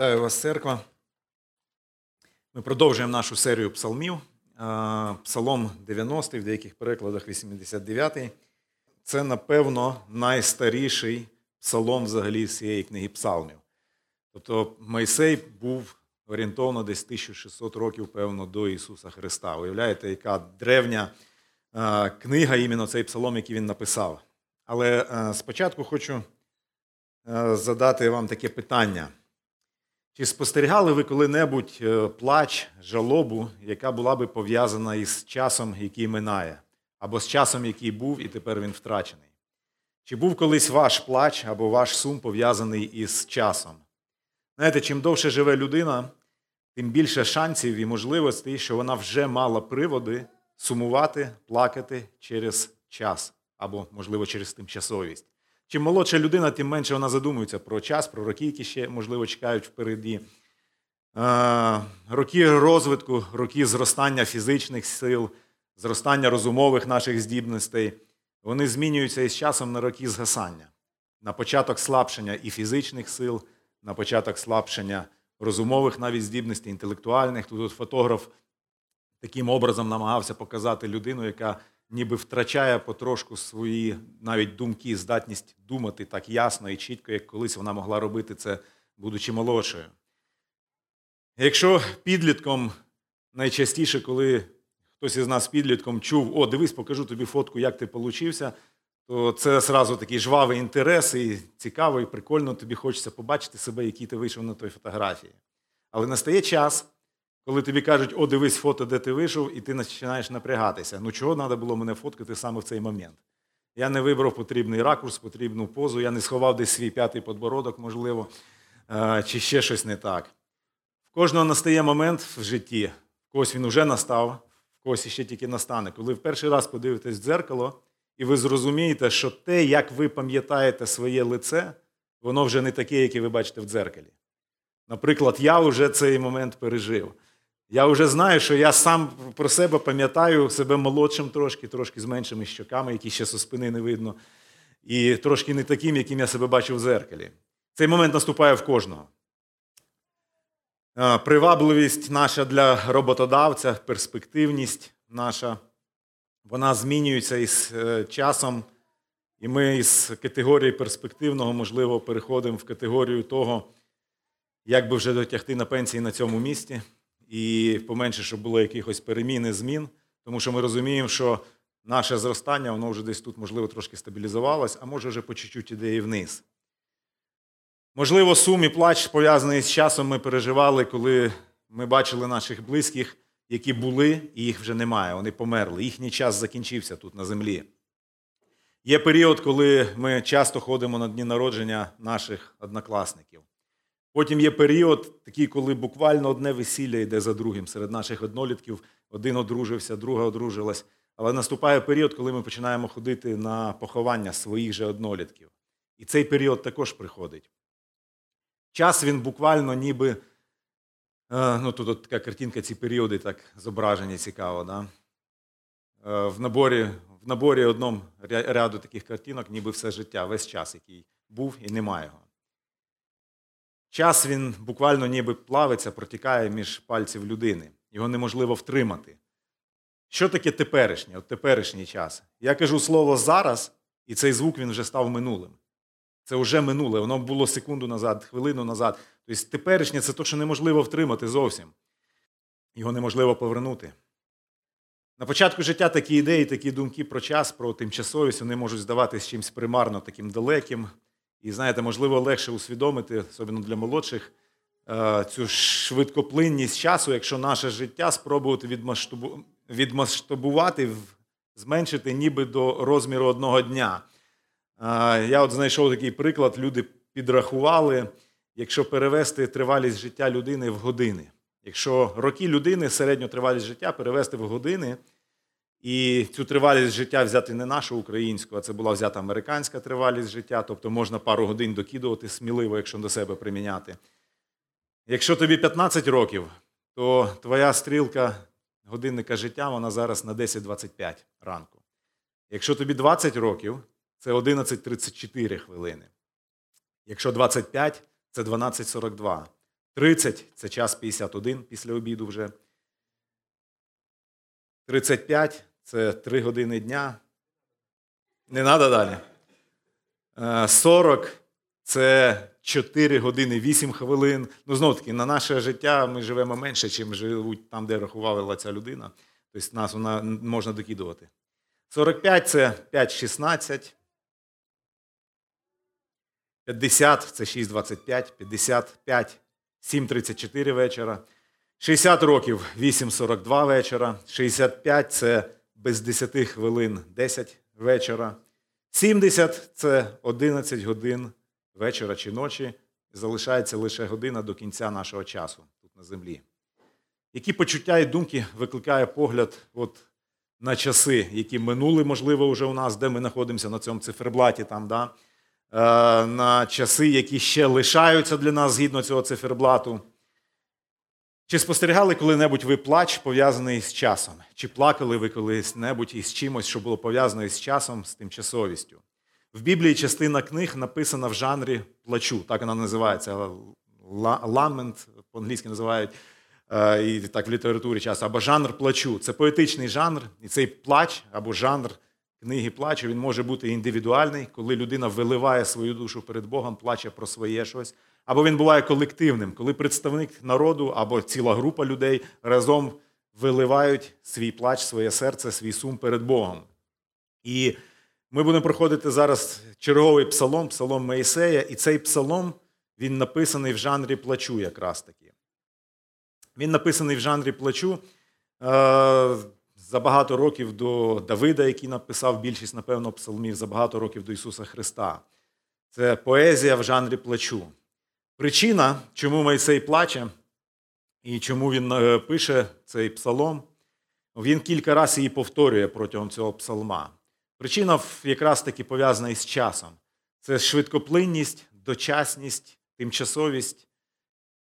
Вітаю вас, церква. Ми продовжуємо нашу серію псалмів. Псалом 90, в деяких перекладах 89. Це, напевно, найстаріший псалом взагалі з цієї книги псалмів. Тобто Мойсей був орієнтовно десь 1600 років, певно, до Ісуса Христа. Уявляєте, яка древня книга, іменно цей псалом, який він написав. Але спочатку хочу задати вам таке питання. Чи спостерігали ви коли-небудь е, плач, жалобу, яка була би пов'язана із часом, який минає, або з часом, який був, і тепер він втрачений? Чи був колись ваш плач або ваш сум пов'язаний із часом? Знаєте, чим довше живе людина, тим більше шансів і можливостей, що вона вже мала приводи сумувати, плакати через час або, можливо, через тимчасовість. Чим молодша людина, тим менше вона задумується про час, про роки, які ще, можливо, чекають впереді. Роки розвитку, роки зростання фізичних сил, зростання розумових наших здібностей, вони змінюються із часом на роки згасання, на початок слабшення і фізичних сил, на початок слабшення розумових навіть здібностей, інтелектуальних. Тут фотограф таким образом намагався показати людину, яка ніби втрачає потрошку свої навіть думки, здатність думати так ясно і чітко, як колись вона могла робити це, будучи молодшою. Якщо підлітком найчастіше, коли хтось із нас підлітком чув, о, дивись, покажу тобі фотку, як ти получився, то це зразу такий жвавий інтерес, і цікаво, і прикольно, тобі хочеться побачити себе, який ти вийшов на той фотографії. Але настає час, коли тобі кажуть, о, дивись фото, де ти вийшов, і ти починаєш напрягатися. Ну чого треба було мене фоткати саме в цей момент? Я не вибрав потрібний ракурс, потрібну позу, я не сховав десь свій п'ятий подбородок, можливо, чи ще щось не так. В кожного настає момент в житті, в когось він вже настав, в когось ще тільки настане. Коли в перший раз подивитесь в дзеркало, і ви зрозумієте, що те, як ви пам'ятаєте своє лице, воно вже не таке, яке ви бачите в дзеркалі. Наприклад, я вже цей момент пережив. Я вже знаю, що я сам про себе пам'ятаю себе молодшим трошки, трошки з меншими щоками, які ще со спини не видно, і трошки не таким, яким я себе бачив в зеркалі. Цей момент наступає в кожного. Привабливість наша для роботодавця, перспективність наша, вона змінюється із е, часом, і ми із категорії перспективного, можливо, переходимо в категорію того, як би вже дотягти на пенсії на цьому місці і поменше, щоб було якихось перемін і змін, тому що ми розуміємо, що наше зростання, воно вже десь тут, можливо, трошки стабілізувалось, а може вже по чуть-чуть іде і вниз. Можливо, сум і плач пов'язаний з часом ми переживали, коли ми бачили наших близьких, які були, і їх вже немає. Вони померли. Їхній час закінчився тут на землі. Є період, коли ми часто ходимо на дні народження наших однокласників. Потім є період, такий, коли буквально одне весілля йде за другим серед наших однолітків. Один одружився, друга одружилась. Але наступає період, коли ми починаємо ходити на поховання своїх же однолітків. І цей період також приходить. Час він буквально ніби. Е, ну, Тут от така картинка, ці періоди так зображені цікаво. Да? Е, в наборі в наборі одному ряду таких картинок, ніби все життя, весь час, який був і немає його. Час він буквально ніби плавиться, протікає між пальців людини. Його неможливо втримати. Що таке теперішнє? От теперішній час? Я кажу слово зараз, і цей звук він вже став минулим. Це вже минуле, воно було секунду назад, хвилину назад. Тобто теперішнє це те, що неможливо втримати зовсім. Його неможливо повернути. На початку життя такі ідеї, такі думки про час, про тимчасовість, вони можуть здаватися чимось примарно таким далеким. І знаєте, можливо, легше усвідомити, особливо для молодших, е, цю швидкоплинність часу, якщо наше життя спробувати відмасштабувати, зменшити ніби до розміру одного дня. Е, я от знайшов такий приклад, люди підрахували, якщо перевести тривалість життя людини в години. Якщо роки людини, середню тривалість життя перевести в години. І цю тривалість життя взяти не нашу українську, а це була взята американська тривалість життя, тобто можна пару годин докидувати сміливо, якщо до себе приміняти. Якщо тобі 15 років, то твоя стрілка годинника життя вона зараз на 10.25 ранку. Якщо тобі 20 років, це 11.34 хвилини. Якщо 25, це 12.42. 30 це час 51 після обіду вже. 35 це 3 години дня. Не треба далі. Е, 40 це 4 години 8 хвилин. Ну, знову таки, на наше життя ми живемо менше, ніж живуть там, де рахувала ця людина. Тобто нас вона можна докидувати. 45 це 5,16. 50 це 6,25, 55 7,34 вечора. 60 років 8,42 вечора. 65 це без 10 хвилин 10 вечора. 70 це 11 годин вечора чи ночі. Залишається лише година до кінця нашого часу тут на землі. Які почуття і думки викликає погляд от на часи, які минули, можливо, вже у нас, де ми знаходимося на цьому циферблаті, там, да? е, на часи, які ще лишаються для нас згідно цього циферблату. Чи спостерігали коли-небудь ви плач, пов'язаний з часом? Чи плакали ви колись-небудь із чимось, що було пов'язане з часом, з тимчасовістю? В Біблії частина книг написана в жанрі плачу, так вона називається. Ламент по-англійськи називають, е, і так в літературі часто, або жанр плачу. Це поетичний жанр, і цей плач або жанр книги плачу він може бути індивідуальний, коли людина виливає свою душу перед Богом, плаче про своє щось. Або він буває колективним, коли представник народу або ціла група людей разом виливають свій плач, своє серце, свій сум перед Богом. І ми будемо проходити зараз черговий псалом, псалом Моїсея, і цей псалом він написаний в жанрі плачу якраз таки. Він написаний в жанрі плачу е, за багато років до Давида, який написав більшість, напевно, псалмів, за багато років до Ісуса Христа. Це поезія в жанрі плачу. Причина, чому Мойсей плаче і чому він е, пише цей псалом, він кілька разів її повторює протягом цього псалма. Причина якраз таки пов'язана із часом. Це швидкоплинність, дочасність, тимчасовість,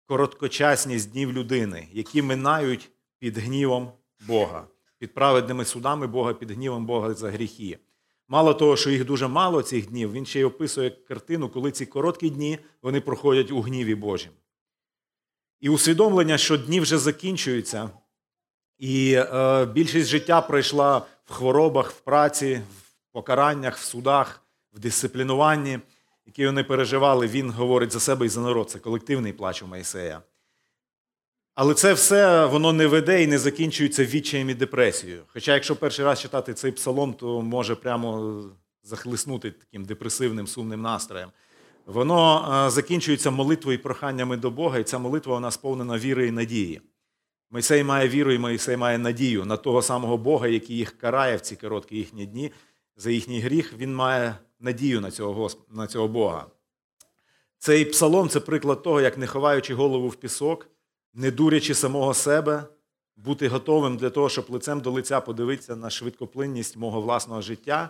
короткочасність днів людини, які минають під гнівом Бога, під праведними судами Бога, під гнівом Бога за гріхи. Мало того, що їх дуже мало цих днів, він ще й описує картину, коли ці короткі дні вони проходять у гніві Божім. І усвідомлення, що дні вже закінчуються, і е, більшість життя пройшла в хворобах, в праці, в покараннях, в судах, в дисциплінуванні, які вони переживали, він говорить за себе і за народ. Це колективний плач у Моїсея. Але це все воно не веде і не закінчується відчаєм і депресією. Хоча, якщо перший раз читати цей псалом, то може прямо захлиснути таким депресивним, сумним настроєм. Воно закінчується молитвою і проханнями до Бога, і ця молитва вона сповнена віри і надії. Мойсей має віру, і Мойсей має надію на того самого Бога, який їх карає в ці короткі їхні дні за їхній гріх. Він має надію на цього, на цього Бога. Цей псалом це приклад того, як не ховаючи голову в пісок не дурячи самого себе, бути готовим для того, щоб лицем до лиця подивитися на швидкоплинність мого власного життя,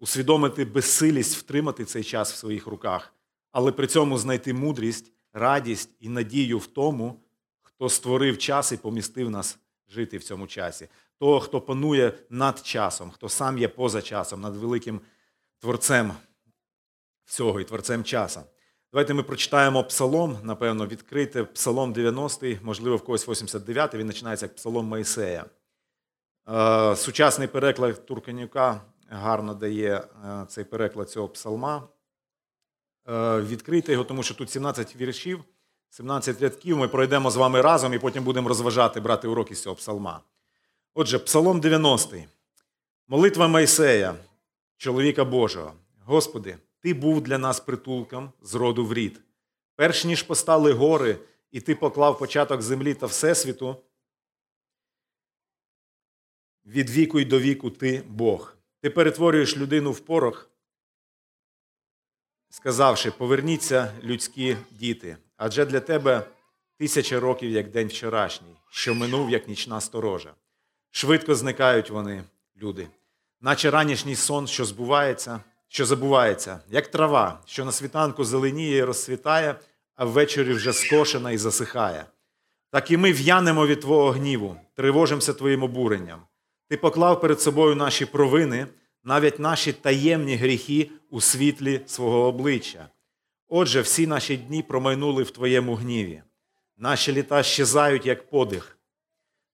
усвідомити безсилість втримати цей час в своїх руках, але при цьому знайти мудрість, радість і надію в тому, хто створив час і помістив нас жити в цьому часі, того, хто панує над часом, хто сам є поза часом, над великим творцем всього і творцем часу. Давайте ми прочитаємо псалом, напевно, відкрити псалом 90-й, можливо, в когось 89-й, він починається як псалом Моїсея. Е, сучасний переклад Турканюка гарно дає е, цей переклад цього псалма. Е, відкрийте його, тому що тут 17 віршів, 17 рядків. Ми пройдемо з вами разом і потім будемо розважати, брати уроки з цього псалма. Отже, Псалом 90. Молитва Моїсея, чоловіка Божого. Господи. Ти був для нас притулком з роду в рід. Перш ніж постали гори, і ти поклав початок землі та Всесвіту. Від віку й до віку ти Бог. Ти перетворюєш людину в порох, сказавши: поверніться людські діти, адже для тебе тисяча років, як день вчорашній, що минув, як нічна сторожа. Швидко зникають вони, люди, наче ранішній сон, що збувається що забувається, як трава, що на світанку зеленіє і розцвітає, а ввечері вже скошена і засихає. Так і ми в'янемо від Твого гніву, тривожимося Твоїм обуренням. Ти поклав перед собою наші провини, навіть наші таємні гріхи у світлі свого обличчя. Отже, всі наші дні промайнули в Твоєму гніві. Наші літа щезають, як подих.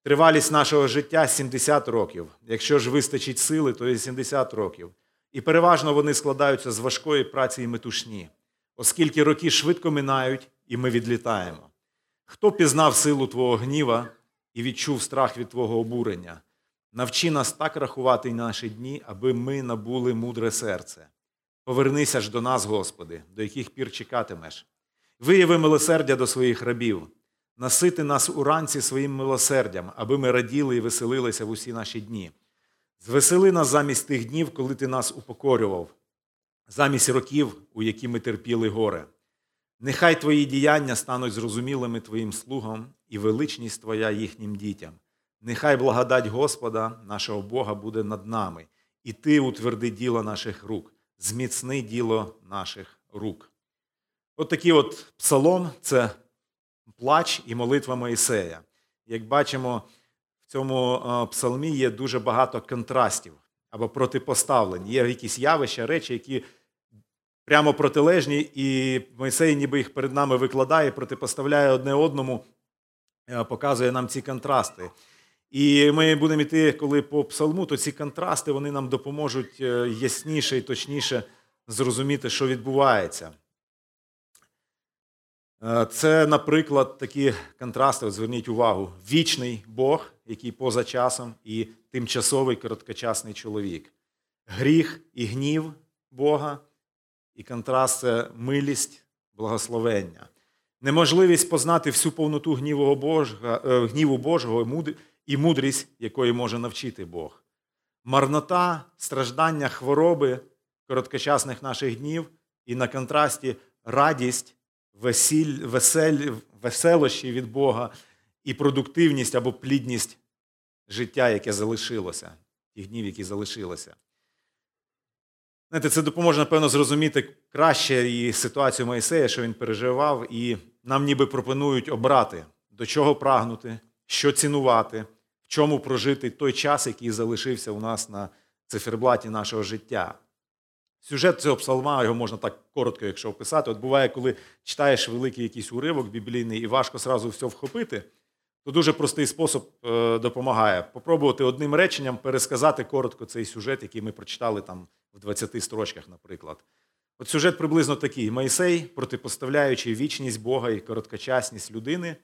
Тривалість нашого життя 70 років. Якщо ж вистачить сили, то і 70 років. І переважно вони складаються з важкої праці і метушні, оскільки роки швидко минають, і ми відлітаємо. Хто пізнав силу Твого гніва і відчув страх від Твого обурення? Навчи нас так рахувати наші дні, аби ми набули мудре серце. Повернися ж до нас, Господи, до яких пір чекатимеш. Вияви милосердя до своїх рабів, насити нас уранці своїм милосердям, аби ми раділи і веселилися в усі наші дні. Звесели нас замість тих днів, коли ти нас упокорював, замість років, у які ми терпіли горе. Нехай твої діяння стануть зрозумілими твоїм слугам і величність Твоя їхнім дітям. Нехай благодать Господа, нашого Бога, буде над нами, і Ти утверди діло наших рук, зміцни діло наших рук. От такий от псалом це плач і молитва Моїсея. Як бачимо, цьому е, псалмі є дуже багато контрастів або протипоставлень. Є якісь явища, речі, які прямо протилежні, і Мойсей ніби їх перед нами викладає, протипоставляє одне одному, е, показує нам ці контрасти. І ми будемо йти, коли по псалму, то ці контрасти вони нам допоможуть е, ясніше і точніше зрозуміти, що відбувається. Це, наприклад, такі контрасти. Зверніть увагу: вічний Бог, який поза часом, і тимчасовий короткочасний чоловік. Гріх і гнів Бога, і контраст це милість, благословення. Неможливість познати всю повноту гніву Божого, е, гніву Божого і мудрість, якої може навчити Бог. Марнота, страждання, хвороби короткочасних наших днів, і на контрасті радість, весіль, весель, веселощі від Бога і продуктивність або плідність життя, яке залишилося, тих днів, які залишилося. Знаєте, це допоможе, напевно, зрозуміти краще і ситуацію Моїсея, що він переживав, і нам ніби пропонують обрати, до чого прагнути, що цінувати, в чому прожити той час, який залишився у нас на циферблаті нашого життя. Сюжет цього псалма, його можна так коротко, якщо описати. От буває, коли читаєш великий якийсь уривок біблійний і важко сразу все вхопити, то дуже простий спосіб е, допомагає. Попробувати одним реченням пересказати коротко цей сюжет, який ми прочитали там в 20 строчках, наприклад. От сюжет приблизно такий: Моїсей, протипоставляючи вічність Бога і короткочасність людини,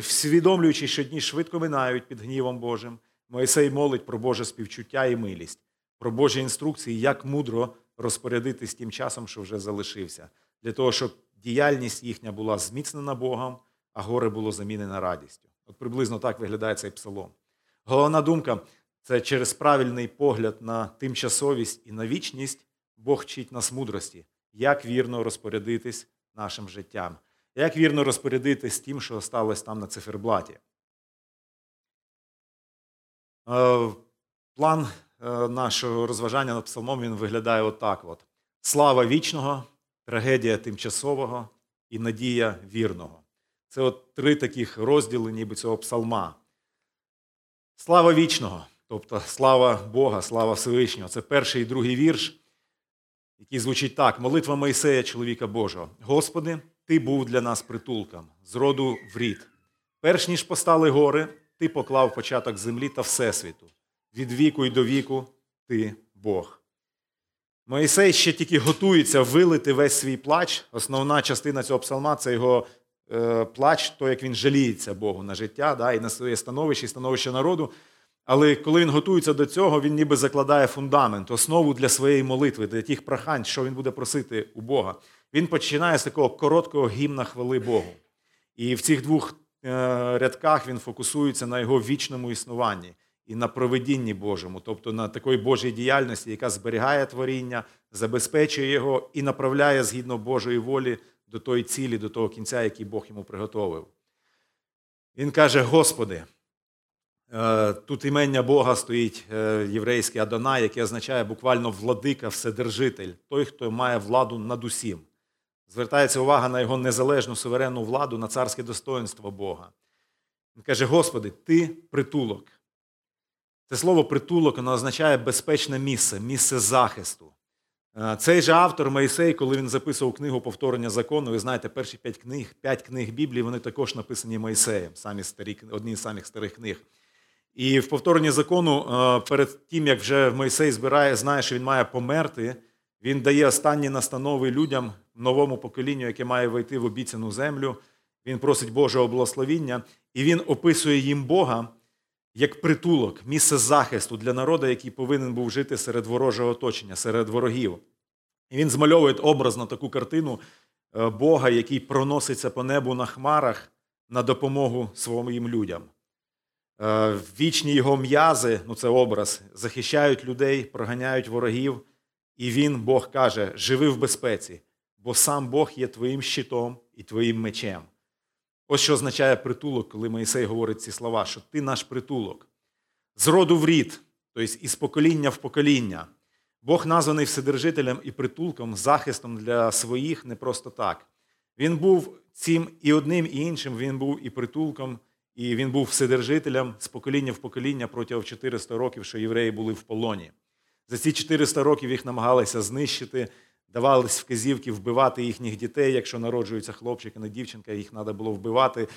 всвідомлюючи, що дні швидко минають під гнівом Божим, Моїсей молить про Боже співчуття і милість, про Божі інструкції, як мудро розпорядитись тим часом, що вже залишився, для того, щоб діяльність їхня була зміцнена Богом, а горе було замінено радістю. От приблизно так виглядає цей псалом. Головна думка це через правильний погляд на тимчасовість і на вічність Бог вчить нас мудрості, як вірно розпорядитись нашим життям, як вірно розпорядитись тим, що сталося там на циферблаті. Е, План е, нашого розважання над псалмом він виглядає отак: от. слава вічного, трагедія тимчасового і надія вірного. Це от три таких розділи, ніби цього псалма. Слава вічного, тобто слава Бога, слава Всевишнього. Це перший і другий вірш, який звучить так: молитва Моїсея, чоловіка Божого. Господи, Ти був для нас притулком, з роду в рід. Перш ніж постали гори, Ти поклав початок землі та Всесвіту. Від віку й до віку Ти Бог. Моїсей ще тільки готується вилити весь свій плач. Основна частина цього псалма це його плач, то як він жаліється Богу на життя да, і на своє становище, і становище народу. Але коли він готується до цього, він ніби закладає фундамент, основу для своєї молитви, для тих прохань, що він буде просити у Бога. Він починає з такого короткого гімна хвали Богу. І в цих двох е, рядках він фокусується на його вічному існуванні і на проведінні Божому, тобто на такої Божій діяльності, яка зберігає творіння, забезпечує його і направляє згідно Божої волі до тої цілі, до того кінця, який Бог йому приготовив. Він каже: Господи, е, тут імення Бога стоїть е, єврейське Адонай, яке означає буквально владика, вседержитель, той, хто має владу над усім. Звертається увага на його незалежну суверенну владу, на царське достоинство Бога. Він каже: Господи, Ти притулок. Це слово притулок воно означає безпечне місце, місце захисту. Е, цей же автор Моїсей, коли він записував книгу повторення закону, ви знаєте, перші п'ять книг, п'ять книг Біблії, вони також написані Моїсеєм, самі старі, одні з самих старих книг. І в повторенні закону, е, перед тим, як вже Мойсей збирає, знає, що він має померти, він дає останні настанови людям, новому поколінню, яке має войти в обіцяну землю. Він просить Божого благословіння, і він описує їм Бога як притулок, місце захисту для народу, який повинен був жити серед ворожого оточення, серед ворогів. І він змальовує образно таку картину е, Бога, який проноситься по небу на хмарах на допомогу своїм людям. Е, вічні його м'язи, ну це образ, захищають людей, проганяють ворогів. І він, Бог каже, живи в безпеці, бо сам Бог є твоїм щитом і твоїм мечем. Ось що означає притулок, коли Моїсей говорить ці слова, що ти наш притулок. З роду в рід, тобто із покоління в покоління. Бог названий Вседержителем і притулком, захистом для своїх не просто так. Він був цим і одним, і іншим, він був і притулком, і він був вседержителем з покоління в покоління протягом 400 років, що євреї були в полоні. За ці 400 років їх намагалися знищити, давались вказівки вбивати їхніх дітей. Якщо народжуються хлопчик і не дівчинка, їх треба було вбивати.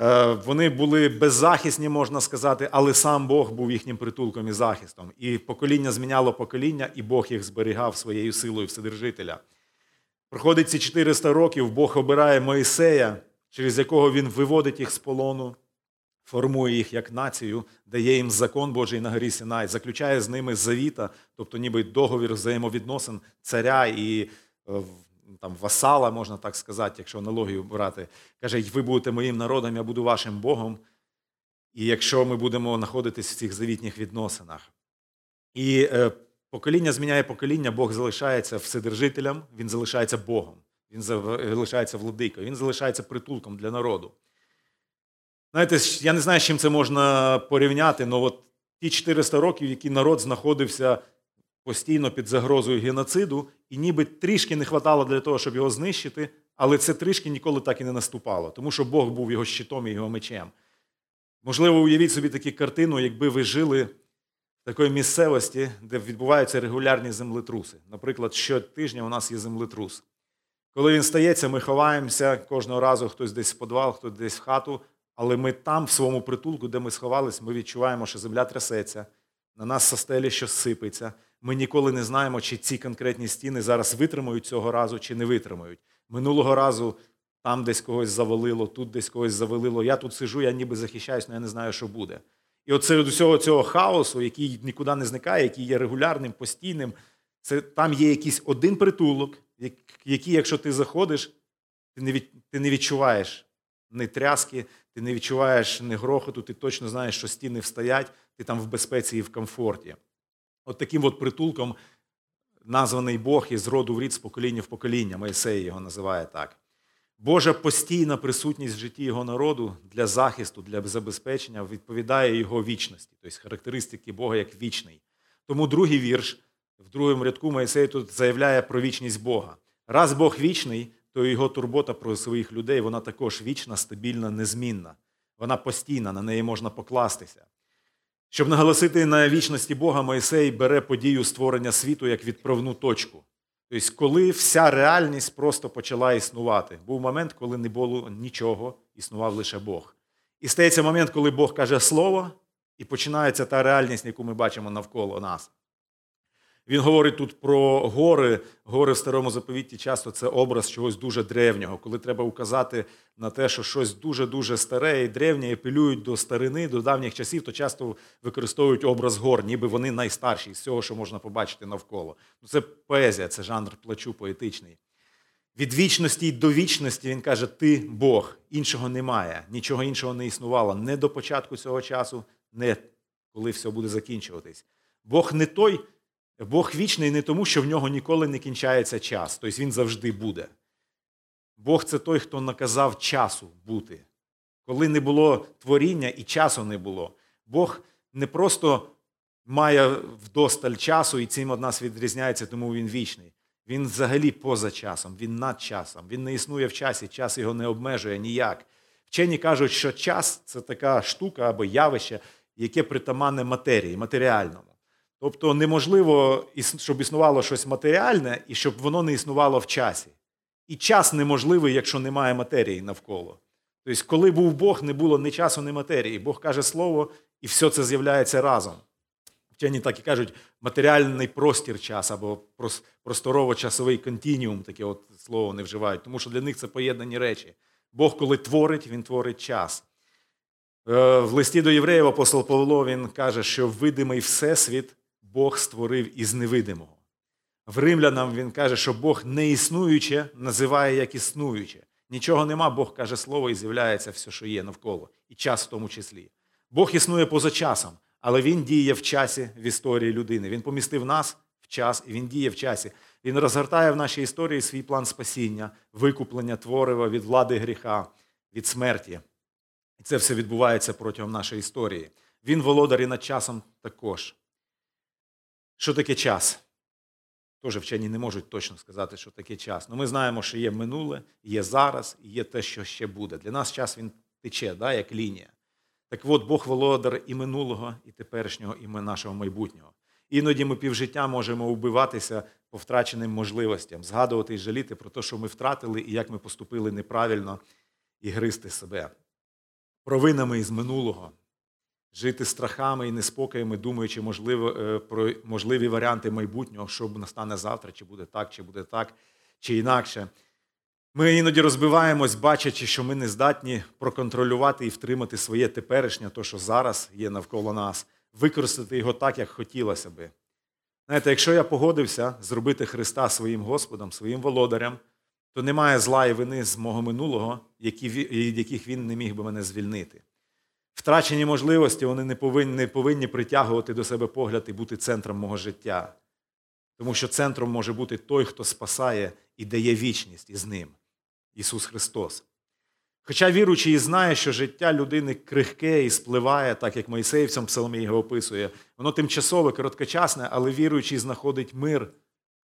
Е, вони були беззахисні, можна сказати, але сам Бог був їхнім притулком і захистом. І покоління зміняло покоління, і Бог їх зберігав своєю силою Вседержителя. Проходить ці 400 років, Бог обирає Моїсея, через якого він виводить їх з полону, формує їх як націю, дає їм закон Божий на горі Сінай, заключає з ними завіта, тобто ніби договір взаємовідносин царя і е, там, васала, можна так сказати, якщо аналогію брати. Каже, ви будете моїм народом, я буду вашим Богом. І якщо ми будемо знаходитись в цих завітніх відносинах. І е, покоління зміняє покоління, Бог залишається вседержителем, він залишається Богом, він залишається владикою, він залишається притулком для народу. Знаєте, я не знаю, з чим це можна порівняти, але от ті 400 років, які народ знаходився постійно під загрозою геноциду, і ніби трішки не вистачало для того, щоб його знищити, але це трішки ніколи так і не наступало, тому що Бог був його щитом і його мечем. Можливо, уявіть собі таку картину, якби ви жили в такій місцевості, де відбуваються регулярні землетруси. Наприклад, щотижня у нас є землетрус. Коли він стається, ми ховаємося кожного разу, хтось десь в подвал, хтось десь в хату. Але ми там, в своєму притулку, де ми сховались, ми відчуваємо, що земля трясеться, на нас со стелі щось сипеться. Ми ніколи не знаємо, чи ці конкретні стіни зараз витримають цього разу, чи не витримають. Минулого разу там десь когось завалило, тут десь когось завалило. Я тут сижу, я ніби захищаюсь, але я не знаю, що буде. І от серед усього цього хаосу, який нікуди не зникає, який є регулярним, постійним, це там є якийсь один притулок, який, якщо ти заходиш, ти не від, ти не відчуваєш ні тряски, ти не відчуваєш ні грохоту, ти точно знаєш, що стіни встоять, ти там в безпеці і в комфорті. От таким от притулком названий Бог із роду в рід з покоління в покоління. Моїсей його називає так. Божа постійна присутність в житті його народу для захисту, для забезпечення відповідає його вічності, тобто характеристики Бога як вічний. Тому другий вірш в другому рядку Моїсей тут заявляє про вічність Бога. Раз Бог вічний, то його турбота про своїх людей вона також вічна, стабільна, незмінна. Вона постійна, на неї можна покластися. Щоб наголосити на вічності Бога, Моїсей бере подію створення світу як відправну точку. Тобто, коли вся реальність просто почала існувати. Був момент, коли не було нічого, існував лише Бог. І стається момент, коли Бог каже Слово, і починається та реальність, яку ми бачимо навколо нас. Він говорить тут про гори. Гори в старому заповіті часто це образ чогось дуже древнього, коли треба указати на те, що щось дуже-дуже старе і древнє, і апелюють до старини, до давніх часів, то часто використовують образ гор, ніби вони найстарші з цього, що можна побачити навколо. Ну, Це поезія, це жанр плачу поетичний. Від вічності до вічності він каже: Ти Бог, іншого немає, нічого іншого не існувало не до початку цього часу, не коли все буде закінчуватись. Бог не той. Бог вічний не тому, що в нього ніколи не кінчається час, тобто він завжди буде. Бог це той, хто наказав часу бути. Коли не було творіння і часу не було. Бог не просто має вдосталь часу, і цим від нас відрізняється, тому він вічний. Він взагалі поза часом, він над часом. Він не існує в часі, час його не обмежує ніяк. Вчені кажуть, що час це така штука або явище, яке притаманне матерії, матеріальному. Тобто неможливо, щоб існувало щось матеріальне і щоб воно не існувало в часі. І час неможливий, якщо немає матерії навколо. Тобто, коли був Бог, не було ні часу, ні матерії. Бог каже слово, і все це з'являється разом. Вчені так і кажуть, матеріальний простір час або просторово-часовий континіум, таке от слово не вживають, тому що для них це поєднані речі. Бог, коли творить, він творить час. Е, в листі до євреїв апостол Павло він каже, що видимий всесвіт Бог створив із невидимого. В римлянам він каже, що Бог неіснуюче називає як існуюче. Нічого нема, Бог каже слово і з'являється все, що є навколо, і час в тому числі. Бог існує поза часом, але Він діє в часі в історії людини. Він помістив нас в час, і він діє в часі. Він розгортає в нашій історії свій план спасіння, викуплення творива від влади гріха, від смерті. І це все відбувається протягом нашої історії. Він володар і над часом також. Що таке час? Теж вчені не можуть точно сказати, що таке час. Ну, Ми знаємо, що є минуле, є зараз, і є те, що ще буде. Для нас час він тече, да, як лінія. Так от Бог володар і минулого, і теперішнього, і нашого майбутнього. Іноді ми півжиття можемо вбиватися по втраченим можливостям, згадувати і жаліти про те, що ми втратили і як ми поступили неправильно, і гризти себе. Провинами із минулого, жити страхами і неспокоями, думаючи можливо, е, про можливі варіанти майбутнього, що настане завтра, чи буде так, чи буде так, чи інакше. Ми іноді розбиваємось, бачачи, що ми не здатні проконтролювати і втримати своє теперішнє, то, що зараз є навколо нас, використати його так, як хотілося би. Знаєте, якщо я погодився зробити Христа своїм Господом, своїм володарем, то немає зла і вини з мого минулого, яких він не міг би мене звільнити. Втрачені можливості вони не повинні, не повинні притягувати до себе погляд і бути центром мого життя. Тому що центром може бути той, хто спасає і дає вічність із ним Ісус Христос. Хоча віруючий і знає, що життя людини крихке і спливає, так як Мойсей в псалмі його описує, воно тимчасове, короткочасне, але віруючий знаходить мир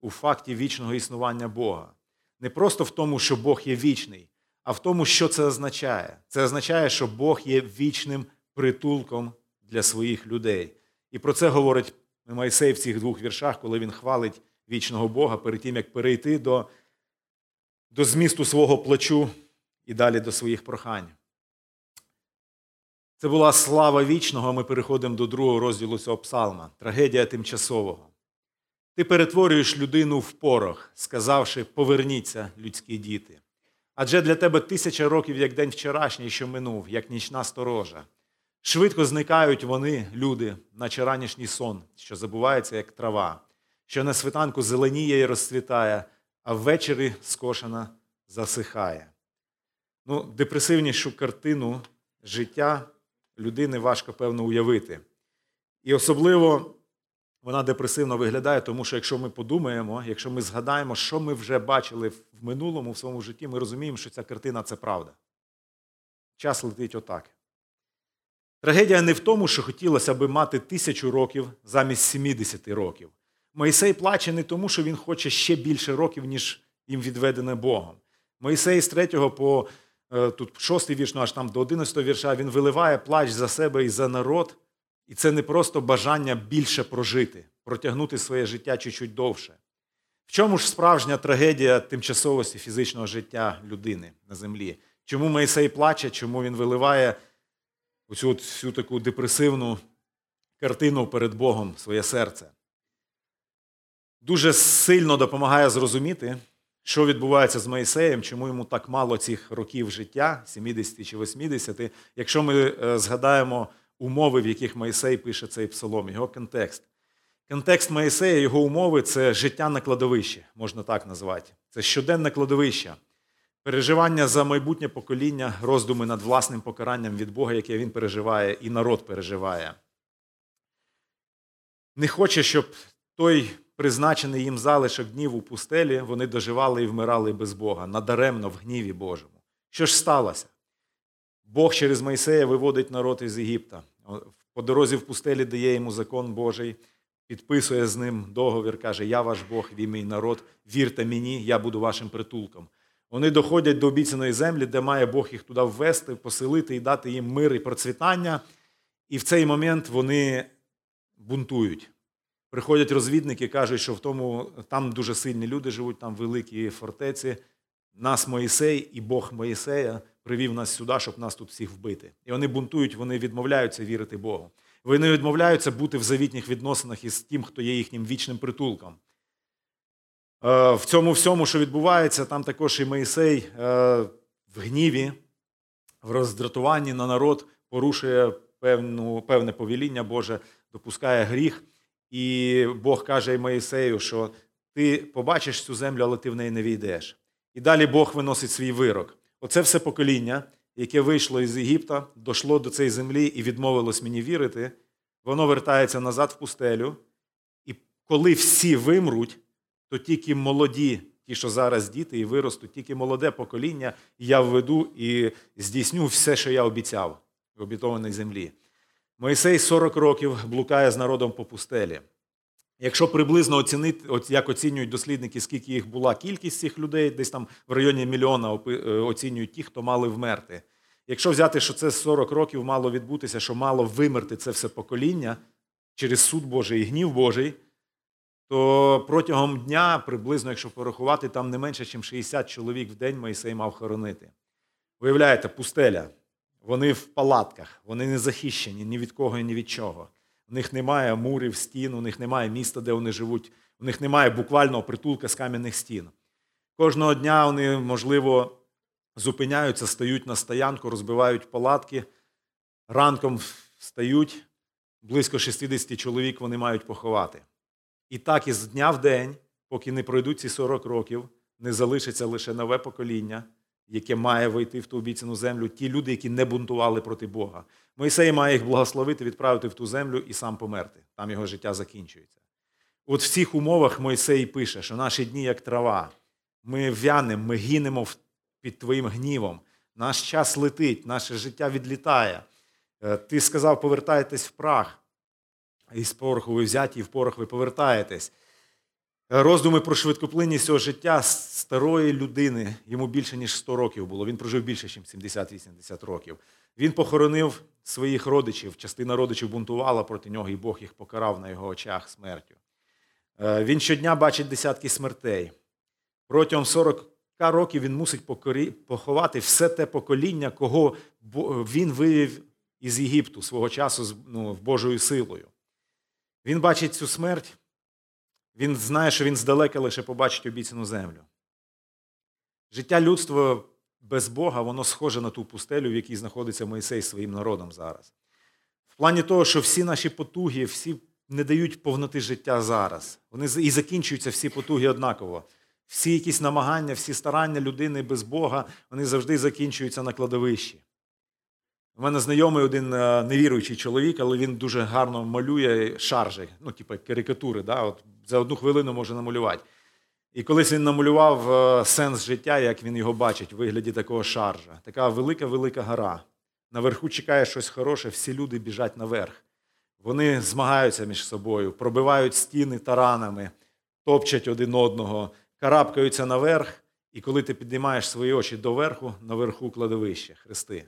у факті вічного існування Бога. Не просто в тому, що Бог є вічний, а в тому, що це означає. Це означає, що Бог є вічним притулком для своїх людей. І про це говорить Мойсей в цих двох віршах, коли він хвалить вічного Бога перед тим, як перейти до, до змісту свого плачу і далі до своїх прохань. Це була слава вічного. Ми переходимо до другого розділу цього псалма трагедія тимчасового. Ти перетворюєш людину в порох, сказавши Поверніться, людські діти. Адже для тебе тисяча років, як день вчорашній, що минув, як нічна сторожа. Швидко зникають вони, люди, наче ранішній сон, що забувається, як трава, що на світанку зеленіє і розцвітає, а ввечері скошена засихає. Ну, Депресивнішу картину життя людини важко, певно, уявити. І особливо вона депресивно виглядає, тому що якщо ми подумаємо, якщо ми згадаємо, що ми вже бачили в минулому, в своєму житті, ми розуміємо, що ця картина це правда. Час летить отак. Трагедія не в тому, що хотілося би мати тисячу років замість 70 років. Моїсей плаче не тому, що він хоче ще більше років, ніж їм відведене Богом. Моїсей з 3 по е, тут 6 вірш, ну аж там до 11 вірша, він виливає плач за себе і за народ. І це не просто бажання більше прожити, протягнути своє життя чуть-чуть довше. В чому ж справжня трагедія тимчасовості фізичного життя людини на землі? Чому Моїсей плаче, чому він виливає оцю всю таку депресивну картину перед Богом своє серце? Дуже сильно допомагає зрозуміти, що відбувається з Моїсеєм, чому йому так мало цих років життя, 70 чи 80, якщо ми е, згадаємо умови, в яких Моїсей пише цей псалом, його контекст. Контекст Моїсея, його умови це життя на кладовищі, можна так назвати. Це щоденне кладовище, переживання за майбутнє покоління, роздуми над власним покаранням від Бога, яке він переживає, і народ переживає. Не хоче, щоб той призначений їм залишок днів у пустелі, вони доживали і вмирали без Бога, надаремно в гніві Божому. Що ж сталося? Бог через Мойсея виводить народ із Єгипта. По дорозі в пустелі дає йому закон Божий, підписує з ним договір, каже: Я ваш Бог, ви мій народ, вірте мені, я буду вашим притулком. Вони доходять до обіцяної землі, де має Бог їх туди ввести, поселити і дати їм мир і процвітання. І в цей момент вони бунтують. Приходять розвідники, кажуть, що в тому там дуже сильні люди живуть, там великі фортеці. Нас Моїсей і Бог Моїсея привів нас сюди, щоб нас тут всіх вбити. І вони бунтують, вони відмовляються вірити Богу. Вони відмовляються бути в завітніх відносинах із тим, хто є їхнім вічним притулком. Е, В цьому всьому, що відбувається, там також і Моїсей е, в гніві, в роздратуванні на народ порушує певну, певне повеління Боже, допускає гріх. І Бог каже і Моїсею, що ти побачиш цю землю, але ти в неї не війдеш. І далі Бог виносить свій вирок. Оце все покоління, яке вийшло із Єгипта, дійшло до цієї землі і відмовилось мені вірити, воно вертається назад в пустелю. І коли всі вимруть, то тільки молоді, ті, що зараз діти і виростуть, тільки молоде покоління я введу і здійсню все, що я обіцяв в обітованій землі. Моїсей 40 років блукає з народом по пустелі. Якщо приблизно оцінити, от як оцінюють дослідники, скільки їх була кількість цих людей, десь там в районі мільйона е, оцінюють ті, хто мали вмерти. Якщо взяти, що це 40 років мало відбутися, що мало вимерти це все покоління через суд Божий і гнів Божий, то протягом дня, приблизно, якщо порахувати, там не менше, ніж 60 чоловік в день Моїсей мав хоронити. Уявляєте, пустеля. Вони в палатках, вони не захищені ні від кого і ні від чого. У них немає мурів, стін, у них немає міста, де вони живуть, у них немає буквального притулка з кам'яних стін. Кожного дня вони, можливо, зупиняються, стають на стоянку, розбивають палатки, ранком встають, близько 60 чоловік вони мають поховати. І так із дня в день, поки не пройдуть ці 40 років, не залишиться лише нове покоління, яке має вийти в ту обіцяну землю, ті люди, які не бунтували проти Бога. Моїсей має їх благословити, відправити в ту землю і сам померти. Там його життя закінчується. От в цих умовах Мойсей пише, що наші дні як трава. Ми в'янемо, ми гинемо під твоїм гнівом. Наш час летить, наше життя відлітає. Е, Ти сказав, повертайтесь в прах. Із пороху ви взяті, і в порох ви повертаєтесь. Роздуми про швидкоплинність цього життя старої людини, йому більше, ніж 100 років було. Він прожив більше, ніж 70-80 років. Він похоронив своїх родичів. Частина родичів бунтувала проти нього, і Бог їх покарав на його очах смертю. Е, Він щодня бачить десятки смертей. Протягом 40 років він мусить поховати все те покоління, кого він вивів із Єгипту свого часу ну, Божою силою. Він бачить цю смерть, він знає, що він здалека лише побачить обіцяну землю. Життя людства без Бога, воно схоже на ту пустелю, в якій знаходиться Моїсей своїм народом зараз. В плані того, що всі наші потуги, всі не дають повноти життя зараз. Вони і закінчуються всі потуги однаково. Всі якісь намагання, всі старання людини без Бога, вони завжди закінчуються на кладовищі. У мене знайомий один е, невіруючий чоловік, але він дуже гарно малює шаржі, ну, типу карикатури, да? От за одну хвилину може намалювати. І колись він намалював е, сенс життя, як він його бачить, в вигляді такого шаржа. Така велика-велика гора. Наверху чекає щось хороше, всі люди біжать наверх. Вони змагаються між собою, пробивають стіни таранами, топчать один одного, карабкаються наверх, і коли ти піднімаєш свої очі доверху, наверху кладовище, хрести.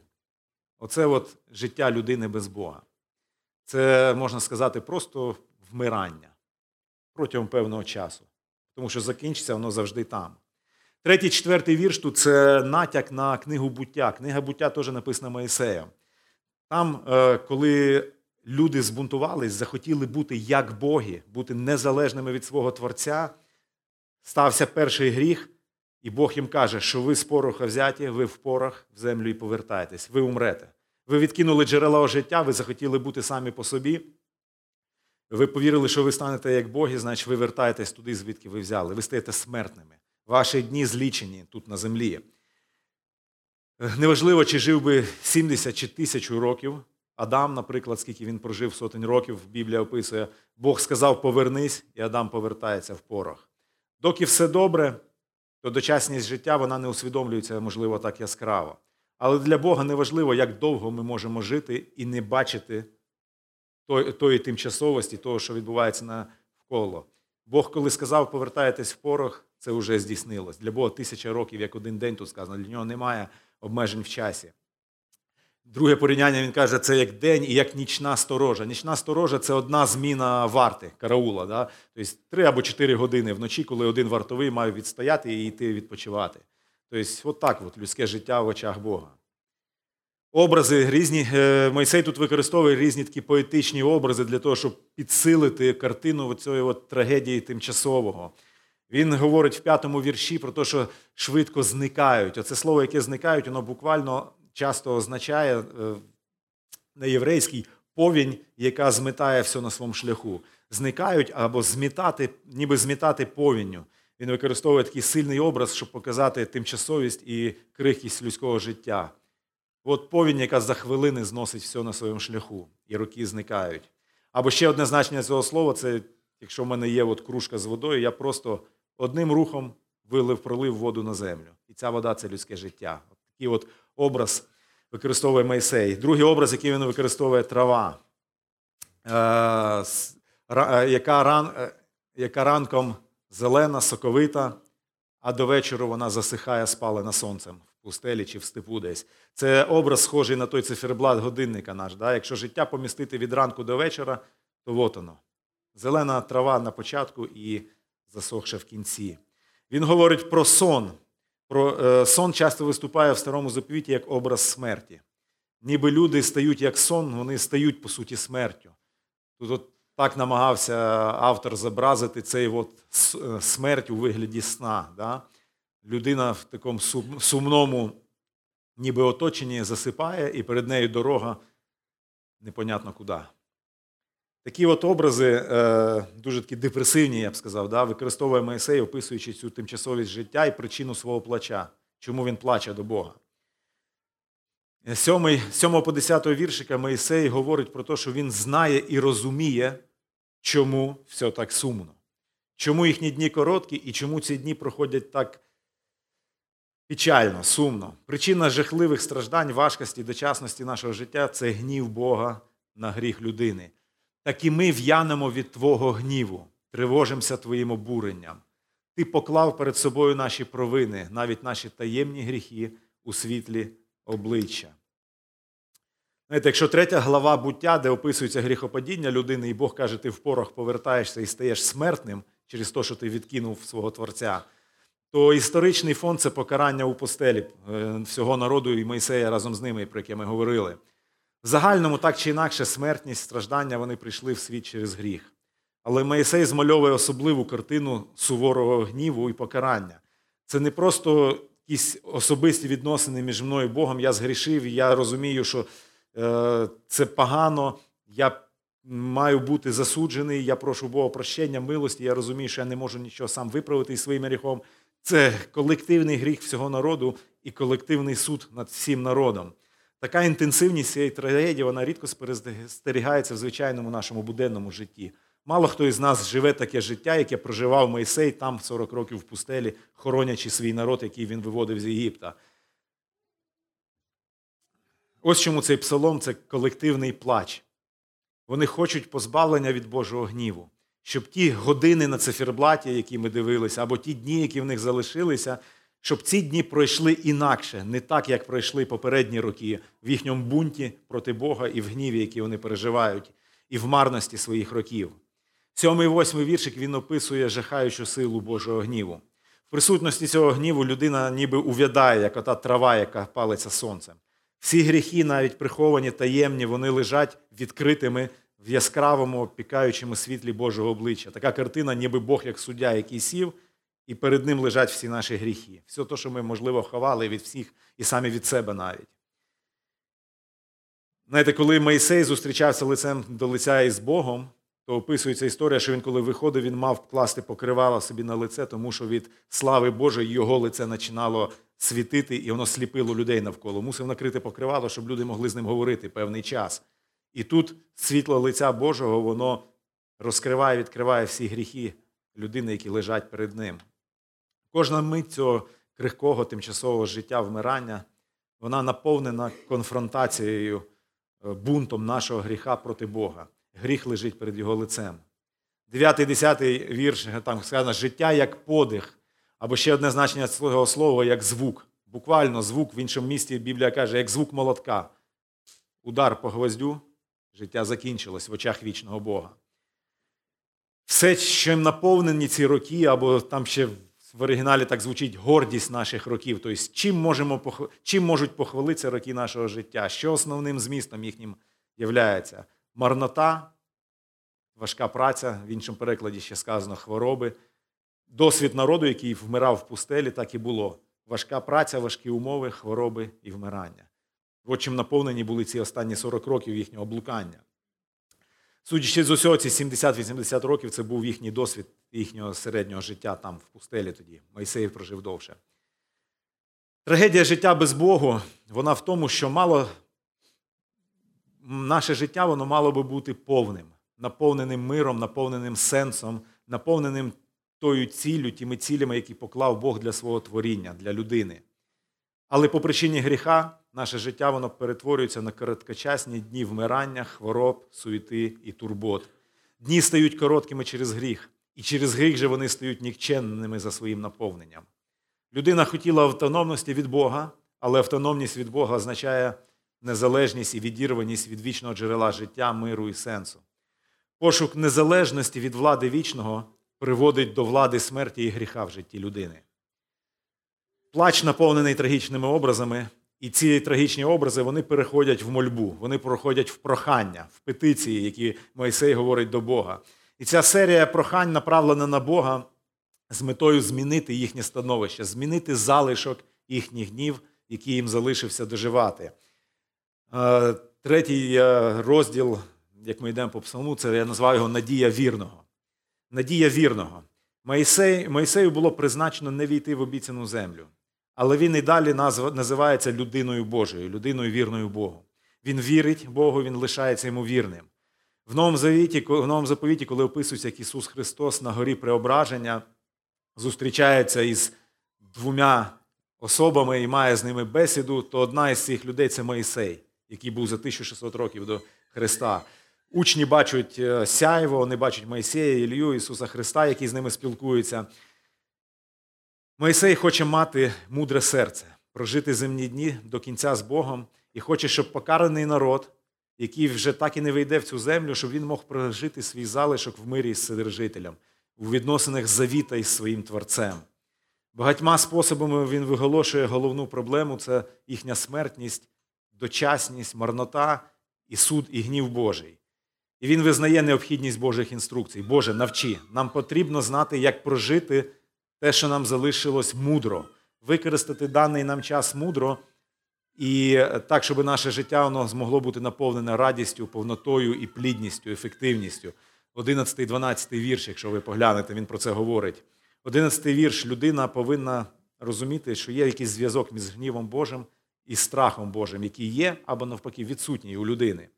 Оце от життя людини без Бога. Це, можна сказати, просто вмирання протягом певного часу. Тому що закінчиться воно завжди там. Третій, четвертий вірш тут це натяк на книгу буття. Книга буття теж написана Моїсеєм. Там, е, коли люди збунтувались, захотіли бути як боги, бути незалежними від свого Творця, стався перший гріх, і Бог їм каже, що ви з пороха взяті, ви в порох в землю і повертаєтесь, ви умрете. Ви відкинули джерела життя, ви захотіли бути самі по собі. Ви повірили, що ви станете як боги, значить ви вертаєтесь туди, звідки ви взяли. Ви стаєте смертними. Ваші дні злічені тут на землі. Е, Неважливо, чи жив би 70 чи тисячу років. Адам, наприклад, скільки він прожив сотень років, Біблія описує, Бог сказав: повернись, і Адам повертається в порох. Доки все добре, то дочасність життя вона не усвідомлюється, можливо, так яскраво. Але для Бога не важливо, як довго ми можемо жити і не бачити тої, тимчасовості, того, що відбувається навколо. Бог, коли сказав, повертаєтесь в порох, це вже здійснилось. Для Бога тисяча років, як один день тут сказано, для нього немає обмежень в часі. Друге порівняння він каже, це як день і як нічна сторожа. Нічна сторожа це одна зміна варти караула. Да? Тобто три або чотири години вночі, коли один вартовий має відстояти і йти відпочивати. Тобто, от от людське життя в очах Бога. Образи різні. е, Мойсей тут використовує різні такі поетичні образи для того, щоб підсилити картину цієї от трагедії тимчасового. Він говорить в п'ятому вірші про те, що швидко зникають. Оце слово, яке зникають, воно буквально часто означає е, на єврейській повінь, яка змитає все на своєму шляху. Зникають або змітати, ніби змітати повінню. Він використовує такий сильний образ, щоб показати тимчасовість і крихкість людського життя. От повінь, яка за хвилини зносить все на своєму шляху, і роки зникають. Або ще одне значення цього слова це якщо в мене є от кружка з водою, я просто одним рухом вилив, пролив воду на землю. І ця вода це людське життя. От такий от образ використовує Мойсей. Другий образ, який він використовує трава, е, е, яка, ран, е, яка ранком зелена, соковита, а до вечора вона засихає спалена сонцем пустелі чи в степу десь. Це образ схожий на той циферблат годинника наш. Да? Якщо життя помістити від ранку до вечора, то от воно. Зелена трава на початку і засохша в кінці. Він говорить про сон. Про, е, сон часто виступає в старому заповіті як образ смерті. Ніби люди стають як сон, вони стають, по суті, смертю. Тут от так намагався автор зобразити цей от е, смерть у вигляді сна. Да? Людина в такому сумному, ніби оточенні засипає, і перед нею дорога непонятно куди. Такі от образи, е, дуже такі депресивні, я б сказав, да, використовує Моїсей, описуючи цю тимчасовість життя і причину свого плача, чому він плаче до Бога. З 7 по 10 віршика Моїсей говорить про те, що він знає і розуміє, чому все так сумно, чому їхні дні короткі і чому ці дні проходять так печально, сумно. Причина жахливих страждань, важкості, дочасності нашого життя це гнів Бога на гріх людини. Так і ми в'янемо від Твого гніву, тривожимося Твоїм обуренням. Ти поклав перед собою наші провини, навіть наші таємні гріхи у світлі обличчя. Знаєте, якщо третя глава буття, де описується гріхопадіння людини, і Бог каже, ти в порох повертаєшся і стаєш смертним через те, що ти відкинув свого Творця, то історичний фон це покарання у постелі е, всього народу і Мойсея разом з ними, про яке ми говорили. В загальному, так чи інакше, смертність, страждання вони прийшли в світ через гріх. Але Моїсей змальовує особливу картину суворого гніву і покарання. Це не просто якісь особисті відносини між мною і Богом. Я згрішив, і я розумію, що е, це погано, я маю бути засуджений, я прошу Бога прощення, милості, я розумію, що я не можу нічого сам виправити із своїм гріхом. Це колективний гріх всього народу і колективний суд над всім народом. Така інтенсивність цієї трагедії вона рідко спостерігається в звичайному нашому буденному житті. Мало хто із нас живе таке життя, яке проживав Мойсей там 40 років в пустелі, хоронячи свій народ, який він виводив з Єгипта. Ось чому цей псалом це колективний плач. Вони хочуть позбавлення від Божого гніву, щоб ті години на циферблаті, які ми дивилися, або ті дні, які в них залишилися, щоб ці дні пройшли інакше, не так, як пройшли попередні роки в їхньому бунті проти Бога і в гніві, який вони переживають, і в марності своїх років. Сьомий восьмий віршик він описує жахаючу силу Божого гніву. В присутності цього гніву людина ніби увядає, як ота трава, яка палиться сонцем. Всі гріхи, навіть приховані, таємні, вони лежать відкритими в яскравому, пікаючому світлі Божого обличчя. Така картина, ніби Бог, як суддя, який сів, і перед ним лежать всі наші гріхи. Все те, що ми, можливо, ховали від всіх і самі від себе навіть. Знаєте, коли Мойсей зустрічався лицем до лиця із Богом, то описується історія, що він, коли виходив, він мав класти покривало собі на лице, тому що від слави Божої його лице починало світити, і воно сліпило людей навколо. Мусив накрити покривало, щоб люди могли з ним говорити певний час. І тут світло лиця Божого, воно розкриває, відкриває всі гріхи людини, які лежать перед ним. Кожна мить цього крихкого тимчасового життя вмирання, вона наповнена конфронтацією, е, бунтом нашого гріха проти Бога. Гріх лежить перед його лицем. Дев'ятий, десятий вірш там сказано життя як подих, або ще одне значення цього слова як звук. Буквально звук в іншому місті Біблія каже, як звук молотка. удар по гвоздю, життя закінчилось в очах вічного Бога. Все, чим наповнені ці роки, або там ще в оригіналі так звучить гордість наших років. Тобто, чим, можемо, чим можуть похвалитися роки нашого життя? Що основним змістом їхнім являється? Марнота, важка праця, в іншому перекладі ще сказано хвороби. Досвід народу, який вмирав в пустелі, так і було. Важка праця, важкі умови, хвороби і вмирання. От чим наповнені були ці останні 40 років їхнього блукання. Судячи з усього, ці 70-80 років це був їхній досвід їхнього середнього життя там, в пустелі тоді. Мойсей прожив довше. Трагедія життя без Богу, вона в тому, що мало наше життя воно мало би бути повним, наповненим миром, наповненим сенсом, наповненим тою ціллю, тими цілями, які поклав Бог для свого творіння, для людини. Але по причині гріха наше життя воно перетворюється на короткочасні дні вмирання, хвороб, суєти і турбот. Дні стають короткими через гріх, і через гріх же вони стають нікченними за своїм наповненням. Людина хотіла автономності від Бога, але автономність від Бога означає незалежність і відірваність від вічного джерела життя, миру і сенсу. Пошук незалежності від влади вічного приводить до влади смерті і гріха в житті людини. Плач наповнений трагічними образами, і ці трагічні образи вони переходять в мольбу, вони проходять в прохання, в петиції, які Мойсей говорить до Бога. І ця серія прохань направлена на Бога з метою змінити їхнє становище, змінити залишок їхніх днів, які їм залишився доживати. Е, третій е, розділ, як ми йдемо по псалму, це я назвав його Надія вірного. Надія вірного. Моїсей, Моїсею було призначено не війти в обіцяну землю. Але він і далі називається людиною Божою, людиною вірною Богу. Він вірить Богу, він лишається йому вірним. В Новому Завіті, в Новому заповіті, коли описується, як Ісус Христос на горі преображення, зустрічається із двома особами і має з ними бесіду, то одна із цих людей це Моїсей, який був за 1600 років до Христа. Учні бачать е, сяйво, вони бачать Моїсея, Ілью, Ісуса Христа, який з ними спілкується. Моїсей хоче мати мудре серце, прожити земні дні до кінця з Богом і хоче, щоб покараний народ, який вже так і не вийде в цю землю, щоб він мог прожити свій залишок в мирі з Сидержителем, у відносинах завіта із своїм Творцем. Багатьма способами він виголошує головну проблему це їхня смертність, дочасність, марнота і суд, і гнів Божий. І він визнає необхідність Божих інструкцій. Боже, навчи, нам потрібно знати, як прожити те, що нам залишилось мудро, використати даний нам час мудро і так, щоб наше життя воно змогло бути наповнене радістю, повнотою і плідністю, ефективністю. 11, 12 вірш, якщо ви поглянете, він про це говорить. 11 вірш людина повинна розуміти, що є якийсь зв'язок між гнівом Божим і страхом Божим, який є або навпаки відсутній у людини.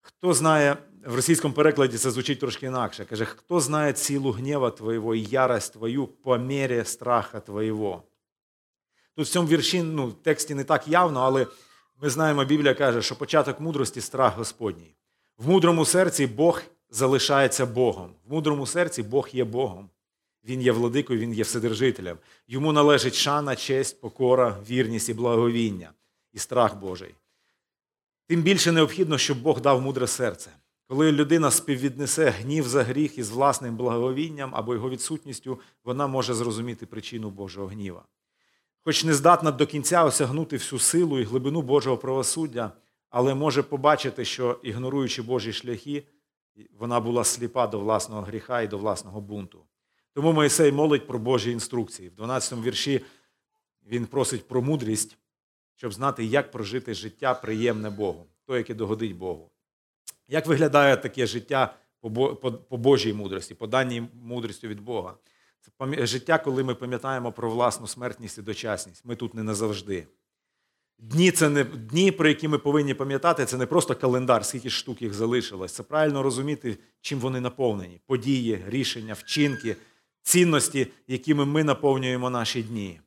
Хто знає, в російському перекладі це звучить трошки інакше. Каже, хто знає цілу гнєва Твоєго і ярость Твою по мірі страха Твоєго. Тут в цьому вірші, ну, в тексті не так явно, але ми знаємо, Біблія каже, що початок мудрості страх Господній. В мудрому серці Бог залишається Богом. В мудрому серці Бог є Богом. Він є владикою, Він є вседержителем. Йому належить шана, честь, покора, вірність і благовіння, і страх Божий. Тим більше необхідно, щоб Бог дав мудре серце. Коли людина співвіднесе гнів за гріх із власним благовінням або його відсутністю, вона може зрозуміти причину Божого гніва. Хоч не здатна до кінця осягнути всю силу і глибину Божого правосуддя, але може побачити, що, ігноруючи Божі шляхи, вона була сліпа до власного гріха і до власного бунту. Тому Моїсей молить про Божі інструкції. В 12 му вірші він просить про мудрість, щоб знати, як прожити життя приємне Богу, то, яке догодить Богу. Як виглядає таке життя по Божій мудрості, по даній мудрості від Бога? Це життя, коли ми пам'ятаємо про власну смертність і дочасність. Ми тут не назавжди. Дні, це не дні, про які ми повинні пам'ятати, це не просто календар, скільки штук їх залишилось. Це правильно розуміти, чим вони наповнені: події, рішення, вчинки, цінності, якими ми наповнюємо наші дні.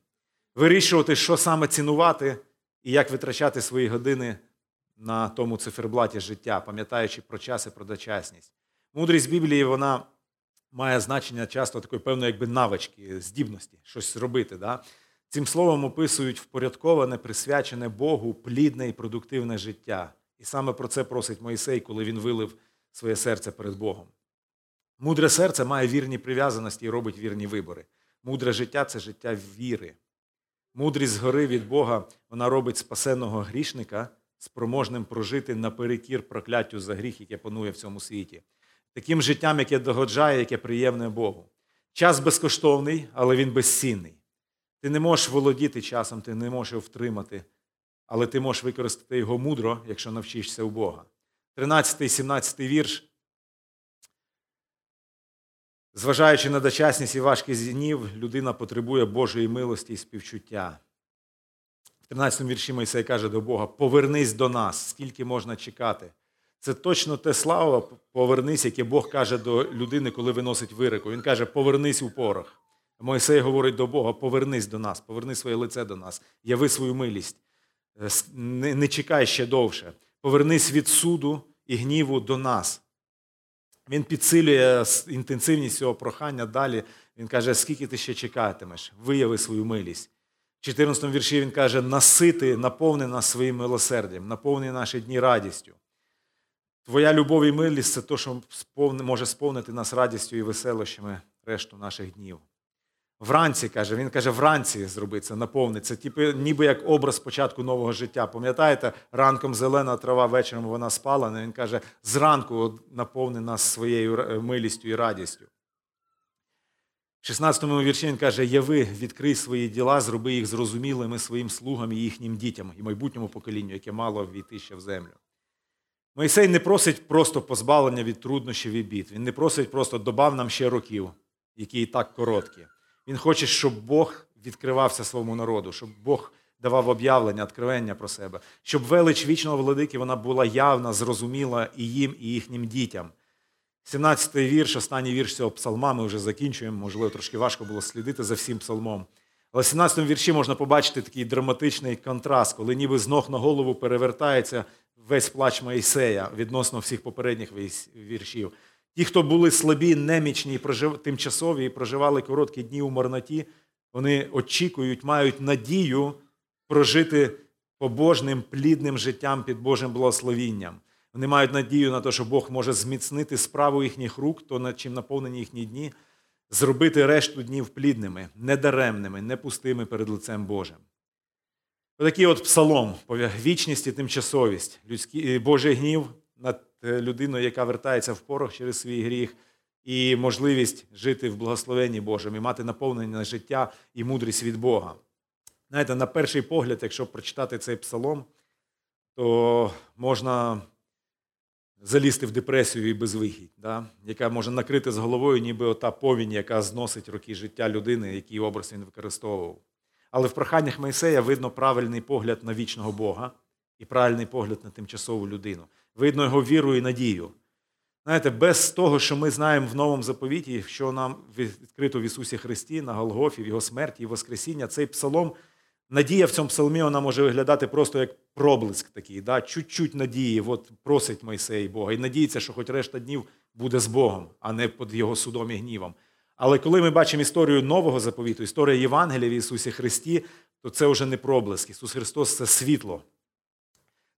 Вирішувати, що саме цінувати і як витрачати свої години на тому циферблаті життя, пам'ятаючи про час і про дочасність. Мудрість Біблії вона має значення часто такої певної якби навички, здібності, щось робити. Да? Цим словом описують впорядковане, присвячене Богу, плідне і продуктивне життя, І саме про це просить Моїсей, коли він вилив своє серце перед Богом. Мудре серце має вірні прив'язаності і робить вірні вибори. Мудре життя це життя віри. Мудрість згори від Бога вона робить спасеного грішника спроможним прожити наперекір прокляттю за гріх, яке панує в цьому світі. Таким життям, яке догоджає, яке приємне Богу. Час безкоштовний, але він безцінний. Ти не можеш володіти часом, ти не можеш його втримати, але ти можеш використати його мудро, якщо навчишся у Бога. 13 і 17 вірш. Зважаючи на дочасність і важкість днів, людина потребує Божої милості і співчуття. В 13 вірші Мойсей каже до Бога: Повернись до нас, скільки можна чекати. Це точно те слава, повернись, яке Бог каже до людини, коли виносить вирику. Він каже, повернись у порох. Мойсей говорить до Бога: повернись до нас, поверни своє лице до нас, яви свою милість, Е, не, не чекай ще довше. Повернись від суду і гніву до нас. Він підсилює інтенсивність цього прохання далі. Він каже, скільки ти ще чекатимеш, вияви свою милість. В 14 вірші він каже, насити, наповни нас своїм милосердям, наповни наші дні радістю. Твоя любов і милість це те, що може сповнити нас радістю і веселощами решту наших днів. Вранці каже, він каже, вранці зроби це, наповни. Типу, ніби як образ початку нового життя. Пам'ятаєте, ранком зелена трава, вечором вона спала. але Він каже, зранку наповни нас своєю милістю і радістю. В 16-му вірші він каже: Яви, відкрий свої діла, зроби їх зрозумілими своїм слугам і їхнім дітям і майбутньому поколінню, яке мало війти ще в землю. Мойсей не просить просто позбавлення від труднощів і бід. Він не просить просто добав нам ще років, які і так короткі. Він хоче, щоб Бог відкривався своєму народу, щоб Бог давав об'явлення, откровення про себе, щоб велич вічного владики вона була явна, зрозуміла і їм, і їхнім дітям. 17-й вірш, останній вірш цього псалма, ми вже закінчуємо, можливо, трошки важко було слідити за всім псалмом. Але в 17-му вірші можна побачити такий драматичний контраст, коли ніби з ног на голову перевертається весь плач Моїсея відносно всіх попередніх віршів. Ті, хто були слабі, немічні, тимчасові і проживали короткі дні у марноті, вони очікують, мають надію прожити побожним, плідним життям під Божим благословінням. Вони мають надію на те, що Бог може зміцнити справу їхніх рук, то над чим наповнені їхні дні, зробити решту днів плідними, недаремними, не пустими перед лицем Божим. Отакий от псалом, вічність і тимчасовість, людський, Божий гнів над Е, людиною, яка вертається в порох через свій гріх, і можливість жити в благословенні Божому і мати наповнення життя і мудрість від Бога. Знаєте, на перший погляд, якщо прочитати цей псалом, то можна залізти в депресію і безвихідь, да? яка може накрити з головою, ніби ота повінь, яка зносить роки життя людини, який образ він використовував. Але в проханнях Мойсея видно правильний погляд на вічного Бога і правильний погляд на тимчасову людину видно його віру і надію. Знаєте, без того, що ми знаємо в новому заповіті, що нам відкрито в Ісусі Христі, на Голгофі, в Його смерті і Воскресіння, цей псалом, надія в цьому псалмі вона може виглядати просто як проблиск такий, да? чуть-чуть надії, от просить Мойсей Бога, і надіється, що хоч решта днів буде з Богом, а не під Його судом і гнівом. Але коли ми бачимо історію нового заповіту, історію Євангелія в Ісусі Христі, то це вже не проблиск. Ісус Христос це світло.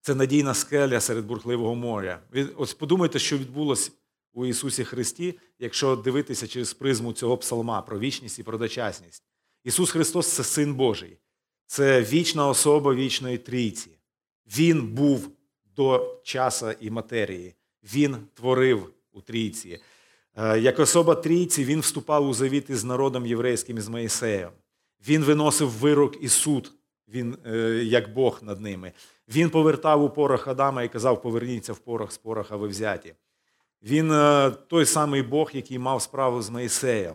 Це надійна скеля серед бурхливого моря. Ось подумайте, що відбулося у Ісусі Христі, якщо дивитися через призму цього псалма про вічність і про дочасність. Ісус Христос це Син Божий, це вічна особа вічної трійці. Він був до часу і матерії. Він творив у трійці. Е, як особа трійці, він вступав у завіт із народом єврейським із Моїсеєм. Він виносив вирок і суд, він е, як Бог над ними. Він повертав у порох Адама і казав: поверніться в порох з пороха ви взяті. Він е, той самий Бог, який мав справу з Моїсеєм.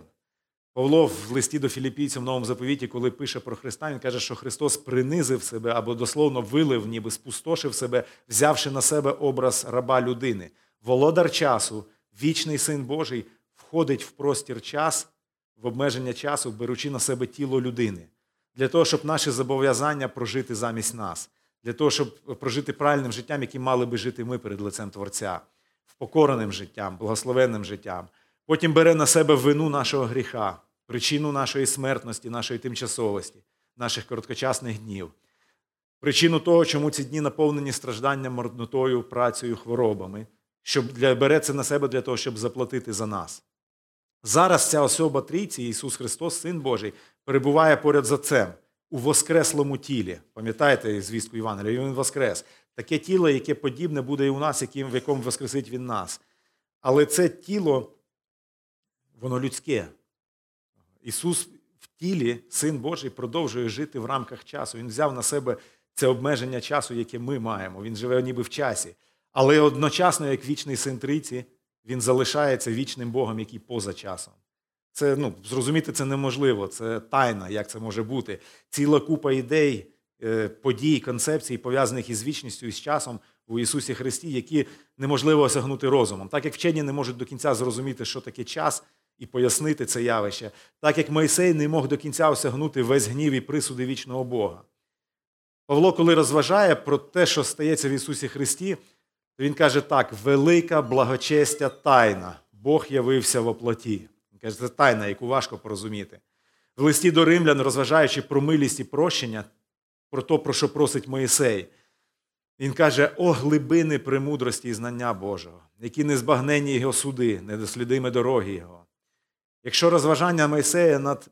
Павло в листі до філіппійців в новому заповіті, коли пише про Христа, він каже, що Христос принизив себе або дословно вилив, ніби спустошив себе, взявши на себе образ раба людини. Володар часу, вічний син Божий, входить в простір час, в обмеження часу, беручи на себе тіло людини, для того, щоб наші зобов'язання прожити замість нас для того, щоб прожити правильним життям, яким мали би жити ми перед лицем Творця, впокореним життям, благословенним життям. Потім бере на себе вину нашого гріха, причину нашої смертності, нашої тимчасовості, наших короткочасних днів. причину того, чому ці дні наповнені стражданням, марнотою, працею, хворобами, щоб для, бере це на себе для того, щоб заплатити за нас. Зараз ця особа трійці, Ісус Христос, Син Божий, перебуває поряд з Отцем у воскреслому тілі. Пам'ятаєте звістку Євангелія? Він воскрес. Таке тіло, яке подібне буде і у нас, яким, в якому воскресить Він нас. Але це тіло, воно людське. Ісус в тілі, Син Божий, продовжує жити в рамках часу. Він взяв на себе це обмеження часу, яке ми маємо. Він живе ніби в часі. Але одночасно, як вічний син Трійці, він залишається вічним Богом, який поза часом. Це ну, зрозуміти це неможливо, це тайна, як це може бути. Ціла купа ідей, е, подій, концепцій, пов'язаних із вічністю і з часом у Ісусі Христі, які неможливо осягнути розумом. Так як вчені не можуть до кінця зрозуміти, що таке час, і пояснити це явище, так як Мойсей не мог до кінця осягнути весь гнів і присуди вічного Бога. Павло, коли розважає про те, що стається в Ісусі Христі, то він каже так: велика благочестя тайна. Бог явився в оплоті. Каже, це тайна, яку важко порозуміти. В листі до римлян, розважаючи про милість і прощення, про те, про що просить Моїсей, він каже: о глибини премудрості і знання Божого, які незбагненні його суди, недослідими дороги Його. Якщо розважання Мойсея над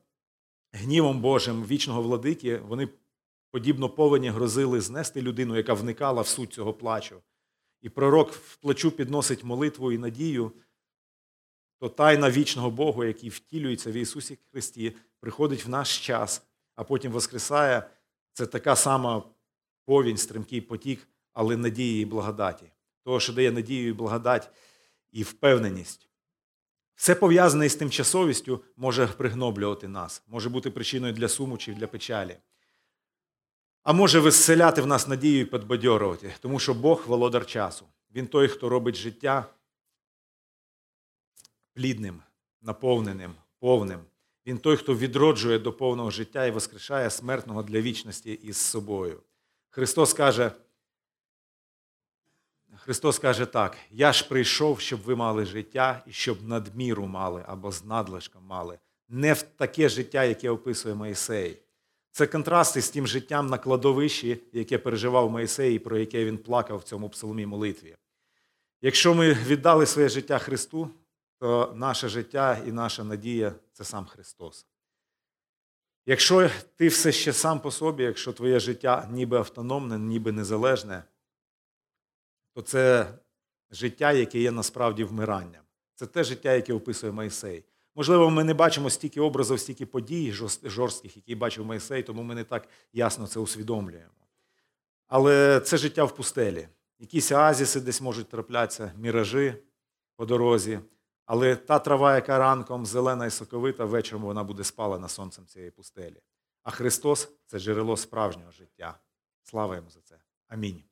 гнівом Божим вічного владики, вони подібно повені грозили знести людину, яка вникала в суть цього плачу. І пророк в плачу підносить молитву і надію, то тайна вічного Богу, який втілюється в Ісусі Христі, приходить в наш час, а потім воскресає. Це така сама повінь, стримкий потік, але надії і благодаті. Того, що дає надію і благодать і впевненість. Все пов'язане із тимчасовістю може пригноблювати нас, може бути причиною для суму чи для печалі. А може виселяти в нас надію і підбадьорувати, тому що Бог володар часу. Він той, хто робить життя плідним, наповненим, повним. Він той, хто відроджує до повного життя і воскрешає смертного для вічності із собою. Христос каже, Христос каже так: Я ж прийшов, щоб ви мали життя і щоб надміру мали або з надлишком мали. Не в таке життя, яке описує Моїсей. Це контрасти з тим життям на кладовищі, яке переживав Моїсей і про яке він плакав в цьому псалмі молитві. Якщо ми віддали своє життя Христу, то наше життя і наша надія це сам Христос. Якщо ти все ще сам по собі, якщо твоє життя ніби автономне, ніби незалежне, то це життя, яке є насправді вмиранням. Це те життя, яке описує Моїсей. Можливо, ми не бачимо стільки образів, стільки подій жорстких, які бачив Моїсей, тому ми не так ясно це усвідомлюємо. Але це життя в пустелі. Якісь оазіси десь можуть траплятися, міражі по дорозі. Але та трава, яка ранком зелена і соковита, вечором вона буде спалена сонцем цієї пустелі. А Христос це джерело справжнього життя. Слава йому за це. Амінь.